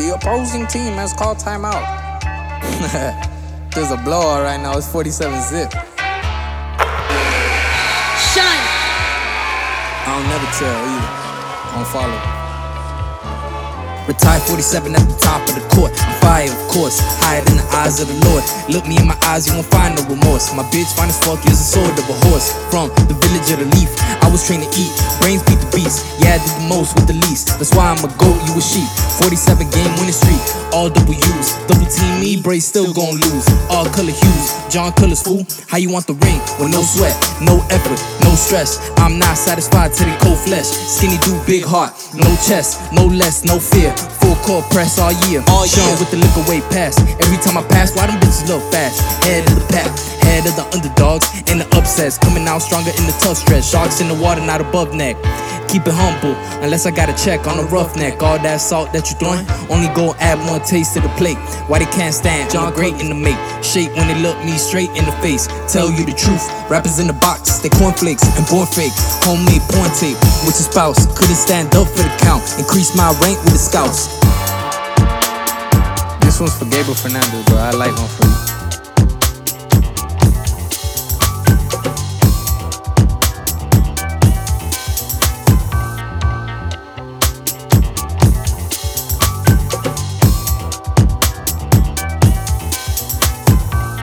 The opposing team has called timeout. There's a blowout right now. It's 47 zip. Shine. I don't never tell either. I don't follow. Retired 47 at the top of the court. Course, higher than the eyes of the Lord. Look me in my eyes, you won't find no remorse. My bitch fine as fuck, use a sword of a horse. From the village of the leaf, I was trained to eat. Brains beat the beast. Yeah, I did the most with the least. That's why I'm a goat, you a sheep. 47 game winning streak. All W's. Double team me, Bray still gon' lose. All color hues. John Colors fool. How you want the ring? With no sweat, no effort, no stress. I'm not satisfied till they cold flesh. Skinny dude, big heart, no chest, no less, no fear. Full court press all year. All Sean with the lick away pass. Every time I pass, why them bitches look fast? Head of the pack, head of the underdogs, and the upsets. Coming out stronger in the tough stretch. Sharks in the water, not above neck. Keep it humble, unless I got a check on a roughneck. All that salt that you throwing, only go add more taste to the plate. Why they can't stand John Great in the make? Shape when they look me straight in the face. Tell you the truth, rappers in the box, they cornflakes and born fake. Homemade porn tape with your spouse. Couldn't stand up for the count. Increase my rank with the scouts. This one's for Gabriel Fernandez, bro. I like one for you.